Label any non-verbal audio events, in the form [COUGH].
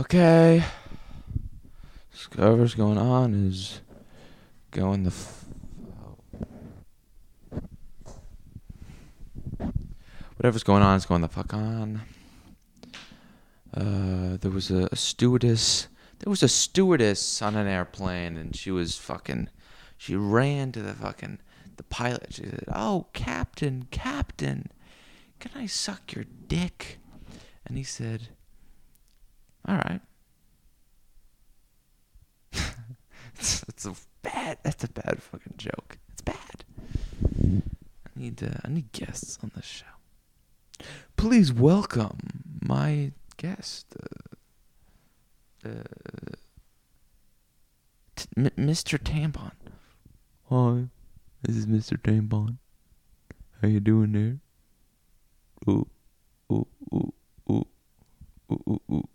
Okay. Whatever's going on is going the. F- Whatever's going on is going the fuck on. Uh, there was a, a stewardess. There was a stewardess on an airplane, and she was fucking. She ran to the fucking the pilot. She said, "Oh, captain, captain, can I suck your dick?" And he said, "All right." [LAUGHS] it's a bad. That's a bad fucking joke. It's bad. I need. Uh, I need guests on this show. Please welcome my guest, uh, uh, t- M- Mr. Tampon. Hi, this is Mr. Tampon. How you doing there? Ooh, ooh.